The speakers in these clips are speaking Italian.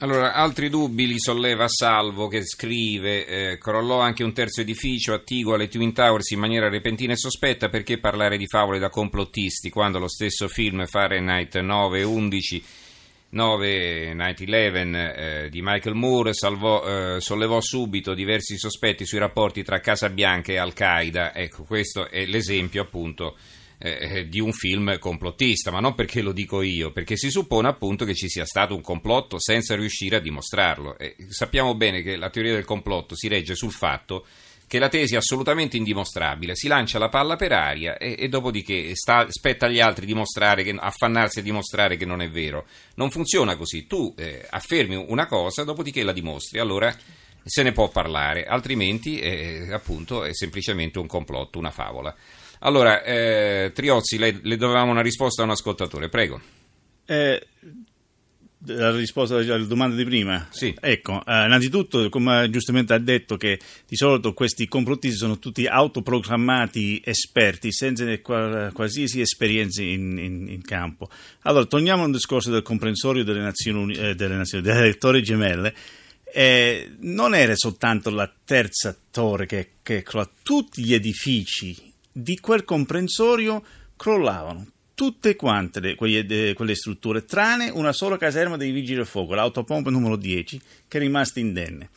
Allora, altri dubbi li solleva Salvo che scrive eh, crollò anche un terzo edificio attiguo alle Twin Towers in maniera repentina e sospetta perché parlare di favole da complottisti quando lo stesso film Fahrenheit 9-11 9-11 eh, di Michael Moore salvò, eh, sollevò subito diversi sospetti sui rapporti tra Casa Bianca e Al-Qaeda. Ecco questo è l'esempio appunto eh, di un film complottista, ma non perché lo dico io, perché si suppone appunto che ci sia stato un complotto senza riuscire a dimostrarlo. E sappiamo bene che la teoria del complotto si regge sul fatto che la tesi è assolutamente indimostrabile, si lancia la palla per aria e, e dopodiché sta, spetta agli altri dimostrare che, affannarsi a dimostrare che non è vero. Non funziona così, tu eh, affermi una cosa, dopodiché la dimostri, allora se ne può parlare, altrimenti eh, appunto è semplicemente un complotto, una favola. Allora, eh, Triozzi, le, le dovevamo una risposta a un ascoltatore, prego. Eh, la risposta alla domanda di prima? Sì. Ecco, eh, innanzitutto, come giustamente ha detto, che di solito questi complottisti sono tutti autoprogrammati esperti, senza qualsiasi esperienza in, in, in, campo. Allora, torniamo al discorso del comprensorio delle nazioni, eh, delle, nazioni, delle torri gemelle. Eh, non era soltanto la terza torre che, che tutti gli edifici di quel comprensorio crollavano tutte quante le, quelle, quelle, strutture, tranne una sola caserma dei vigili del fuoco, l'autopompa numero 10, che è rimasta indenne.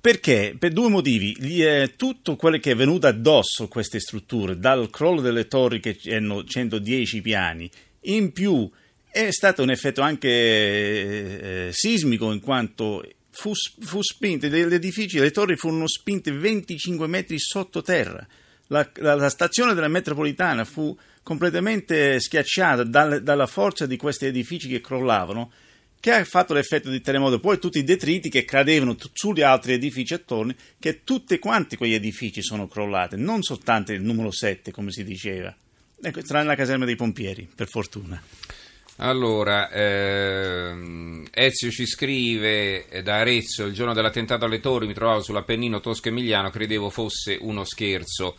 Perché? Per due motivi. Gli, eh, tutto quello che è venuto addosso a queste strutture, dal crollo delle torri che hanno 110 piani, in più è stato un effetto anche eh, sismico, in quanto fu, fu gli edifici, le torri furono spinte 25 metri sottoterra la, la, la stazione della metropolitana fu completamente schiacciata dal, dalla forza di questi edifici che crollavano, che ha fatto l'effetto di terremoto. Poi tutti i detriti che cadevano t- sugli altri edifici attorno, che tutti quanti quegli edifici sono crollati, non soltanto il numero 7, come si diceva. Ecco, tranne la caserma dei pompieri, per fortuna. Allora, ehm, Ezio ci scrive eh, da Arezzo, il giorno dell'attentato alle torri mi trovavo sull'Appennino tosco-emiliano, credevo fosse uno scherzo.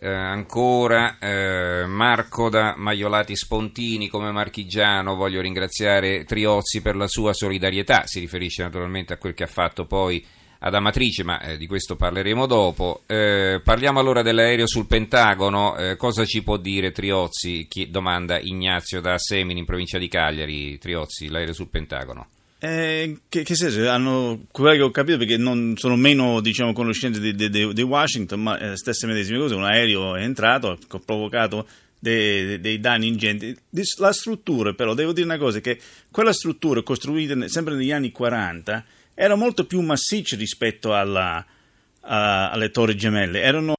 Eh, ancora eh, Marco da Maiolati Spontini come marchigiano voglio ringraziare Triozzi per la sua solidarietà si riferisce naturalmente a quel che ha fatto poi ad Amatrice, ma eh, di questo parleremo dopo. Eh, parliamo allora dell'aereo sul Pentagono. Eh, cosa ci può dire Triozzi? Chi, domanda Ignazio da Semini in provincia di Cagliari. Triozzi, l'aereo sul Pentagono. Eh, che, che senso? Hanno, quello che ho capito perché non sono meno diciamo, conoscenti di, di, di, Washington, ma eh, stesse medesime cose. Un aereo è entrato, ha provocato dei, dei, danni ingenti. La struttura, però, devo dire una cosa: che quella struttura costruita sempre negli anni 40 era molto più massiccio rispetto alla, a, alle torri gemelle. Erano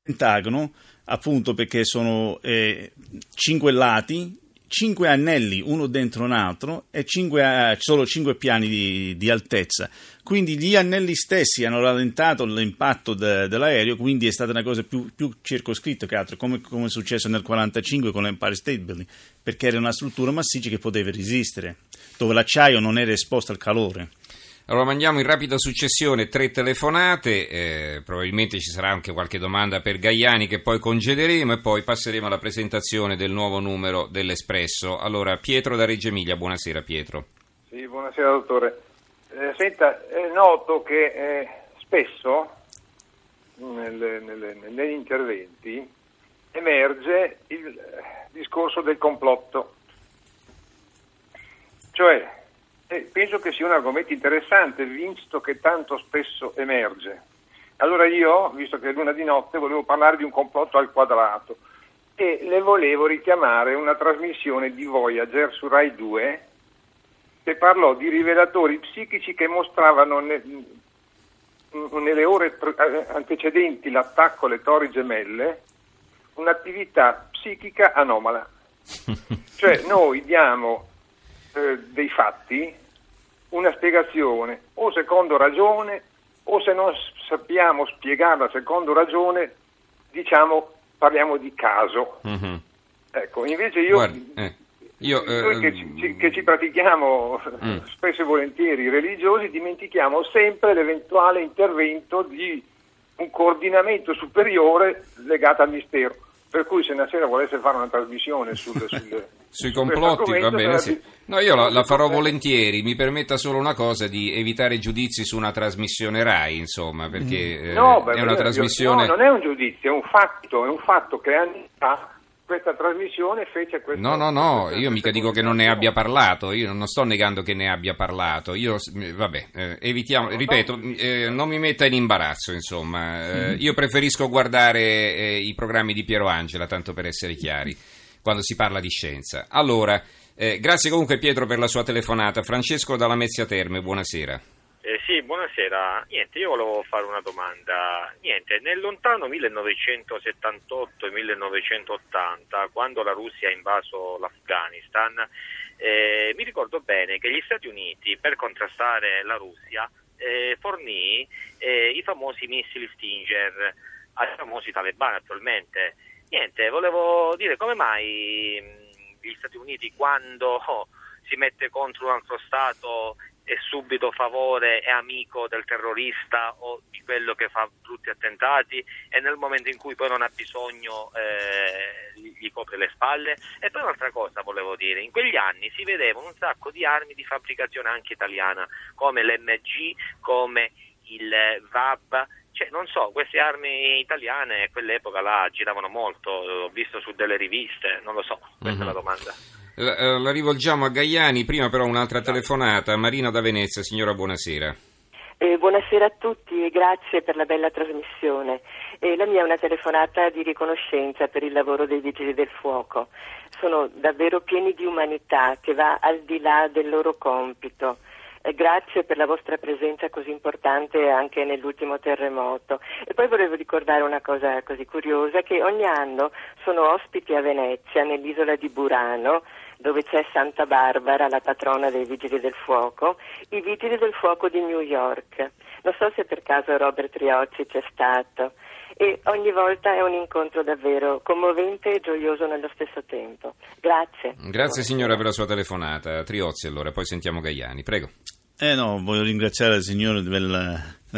pentagono, appunto perché sono eh, cinque lati, cinque anelli uno dentro un altro e cinque, solo cinque piani di, di, altezza. Quindi gli anelli stessi hanno rallentato l'impatto de, dell'aereo, quindi è stata una cosa più, più circoscritta che altro, come, come, è successo nel 1945 con l'Empire State Building, perché era una struttura massiccia che poteva resistere dove l'acciaio non era esposto al calore. Allora mandiamo in rapida successione tre telefonate, eh, probabilmente ci sarà anche qualche domanda per Gaiani che poi congederemo e poi passeremo alla presentazione del nuovo numero dell'Espresso. Allora Pietro da Reggio Emilia, buonasera Pietro. Sì, buonasera dottore. Eh, senta, è noto che eh, spesso nelle, nelle, negli interventi emerge il discorso del complotto cioè, eh, penso che sia un argomento interessante, visto che tanto spesso emerge. Allora io, visto che è luna di notte, volevo parlare di un complotto al quadrato e le volevo richiamare una trasmissione di Voyager su Rai 2 che parlò di rivelatori psichici che mostravano ne, nelle ore antecedenti l'attacco alle torri gemelle un'attività psichica anomala. cioè noi diamo eh, dei fatti una spiegazione o secondo ragione o se non sappiamo spiegarla secondo ragione, diciamo parliamo di caso. Mhm. Ecco, invece io, Guardi, eh, io, noi che, eh, ci, ci- che ci pratichiamo Mm. spesso e volentieri religiosi, dimentichiamo sempre l'eventuale intervento di un coordinamento superiore legato al mistero. Per cui se una sera volesse fare una trasmissione sul, sul- Sui complotti, va bene, sì. No, io la, la farò volentieri, mi permetta solo una cosa di evitare giudizi su una trasmissione RAI, insomma, perché eh, No, beh, è una io- trasmissione... no, non è un giudizio, è un fatto, è un fatto che anni fa questa trasmissione fece questo. No, no, no, io mica dico che non ne abbia parlato, io non sto negando che ne abbia parlato, io, vabbè, eh, evitiamo, ripeto, eh, non mi metta in imbarazzo, insomma, Eh, io preferisco guardare eh, i programmi di Piero Angela, tanto per essere chiari, quando si parla di scienza. Allora, eh, grazie comunque Pietro per la sua telefonata, Francesco dalla Mezzia Terme, buonasera. Eh, sì, buonasera. Niente, io volevo fare una domanda. Niente, nel lontano 1978 e 1980, quando la Russia ha invaso l'Afghanistan, eh, mi ricordo bene che gli Stati Uniti, per contrastare la Russia, eh, fornì eh, i famosi missili Stinger ai famosi talebani attualmente. Niente, volevo dire come mai mh, gli Stati Uniti quando si mette contro un altro Stato è subito favore e amico del terrorista o di quello che fa brutti attentati e nel momento in cui poi non ha bisogno eh, gli copre le spalle. E poi un'altra cosa volevo dire, in quegli anni si vedevano un sacco di armi di fabbricazione anche italiana, come l'MG, come il VAB, cioè, non so, queste armi italiane a quell'epoca là giravano molto, l'ho visto su delle riviste, non lo so, questa è la Mhm. domanda. La, eh, la rivolgiamo a Gaiani, prima però un'altra telefonata, Marina da Venezia, signora buonasera. Eh, buonasera a tutti e grazie per la bella trasmissione. Eh, la mia è una telefonata di riconoscenza per il lavoro dei Vigili del Fuoco. Sono davvero pieni di umanità che va al di là del loro compito. Eh, grazie per la vostra presenza così importante anche nell'ultimo terremoto. E poi volevo ricordare una cosa così curiosa, che ogni anno sono ospiti a Venezia, nell'isola di Burano, dove c'è Santa Barbara, la patrona dei Vigili del Fuoco, i Vigili del Fuoco di New York. Non so se per caso Robert Riocci c'è stato. E ogni volta è un incontro davvero commovente e gioioso nello stesso tempo. Grazie. Grazie signora per la sua telefonata. Triozzi allora, poi sentiamo Gaiani, prego. Eh no, voglio ringraziare il Signore per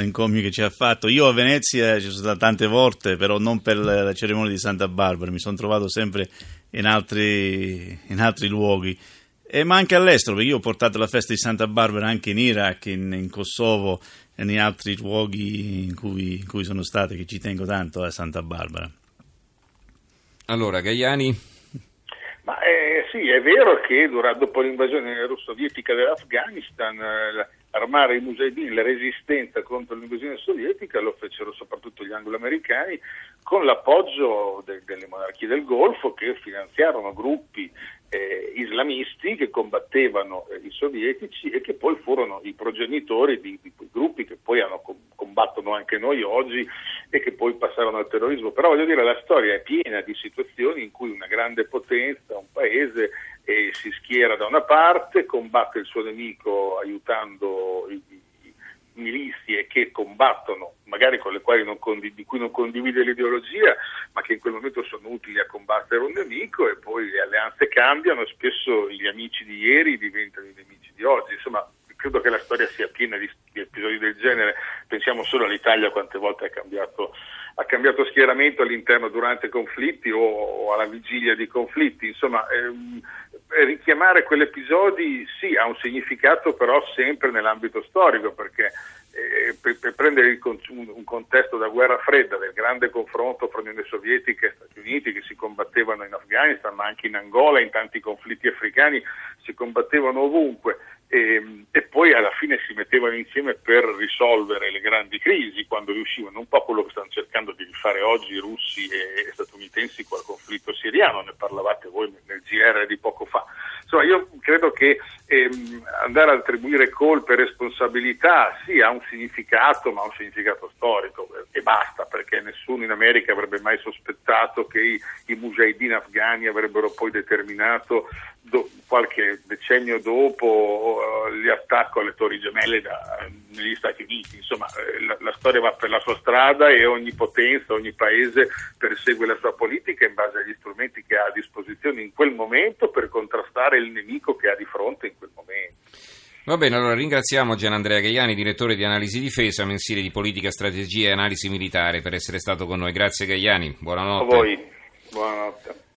l'encomio che ci ha fatto. Io a Venezia ci sono stato tante volte, però non per la cerimonia di Santa Barbara, mi sono trovato sempre in altri, in altri luoghi. Eh, ma anche all'estero, perché io ho portato la festa di Santa Barbara anche in Iraq, in, in Kosovo e in altri luoghi in cui, in cui sono stato, che ci tengo tanto a Santa Barbara. Allora, Gaiani, Ma eh, sì, è vero che dopo l'invasione russo-sovietica dell'Afghanistan, eh, armare i mujahideen, la resistenza contro l'invasione sovietica lo fecero soprattutto gli anglo-americani con l'appoggio de- delle monarchie del Golfo che finanziarono gruppi eh, islamisti che combattevano eh, i sovietici e che poi furono i progenitori di, di quei gruppi che poi hanno com- combattono anche noi oggi e che poi passarono al terrorismo. Però voglio dire, la storia è piena di situazioni in cui una grande potenza, un paese eh, si schiera da una parte, combatte il suo nemico aiutando i, i milizie che combattono, magari con le quali non condiv- di cui non condivide l'ideologia, ma che in quel momento sono utili a combattere un nemico e poi le alleanze cambiano, spesso gli amici di ieri diventano i nemici di oggi. Insomma, credo che la storia sia piena di, di episodi del genere. Pensiamo solo all'Italia quante volte ha cambiato, ha cambiato schieramento all'interno durante conflitti o, o alla vigilia di conflitti. Insomma, ehm, richiamare quegli episodi sì ha un significato, però sempre nell'ambito storico, perché eh, per, per, prendere un, un, contesto da guerra fredda, del grande confronto fra Unione Sovietica e Stati Uniti che si combattevano in Afghanistan, ma anche in Angola, in tanti conflitti africani, si combattevano ovunque. E, e, poi alla fine si mettevano insieme per risolvere le grandi crisi quando riuscivano, un po' quello che stanno cercando di rifare oggi i russi e, e statunitensi col conflitto siriano, ne parlavate voi nel GR di poco fa. Insomma, io credo che ehm, andare ad attribuire colpe e responsabilità sì ha un significato, ma ha un significato storico e basta, perché nessuno in America avrebbe mai sospettato che i, i mujahideen afghani avrebbero poi determinato do, qualche decennio dopo uh, l'attacco alle Torri Gemelle da, negli Stati Uniti. Insomma, eh, la, la, storia va per la sua strada e ogni potenza, ogni paese persegue la sua politica in base agli strumenti che ha a disposizione in quel momento per contrastare il nemico che ha di fronte in quel momento. Va bene, allora ringraziamo Gianandrea Gaiani, direttore di Analisi Difesa, mensile di Politica, Strategia e Analisi Militare, per essere stato con noi. Grazie Gaiani, buonanotte. A voi, buonanotte.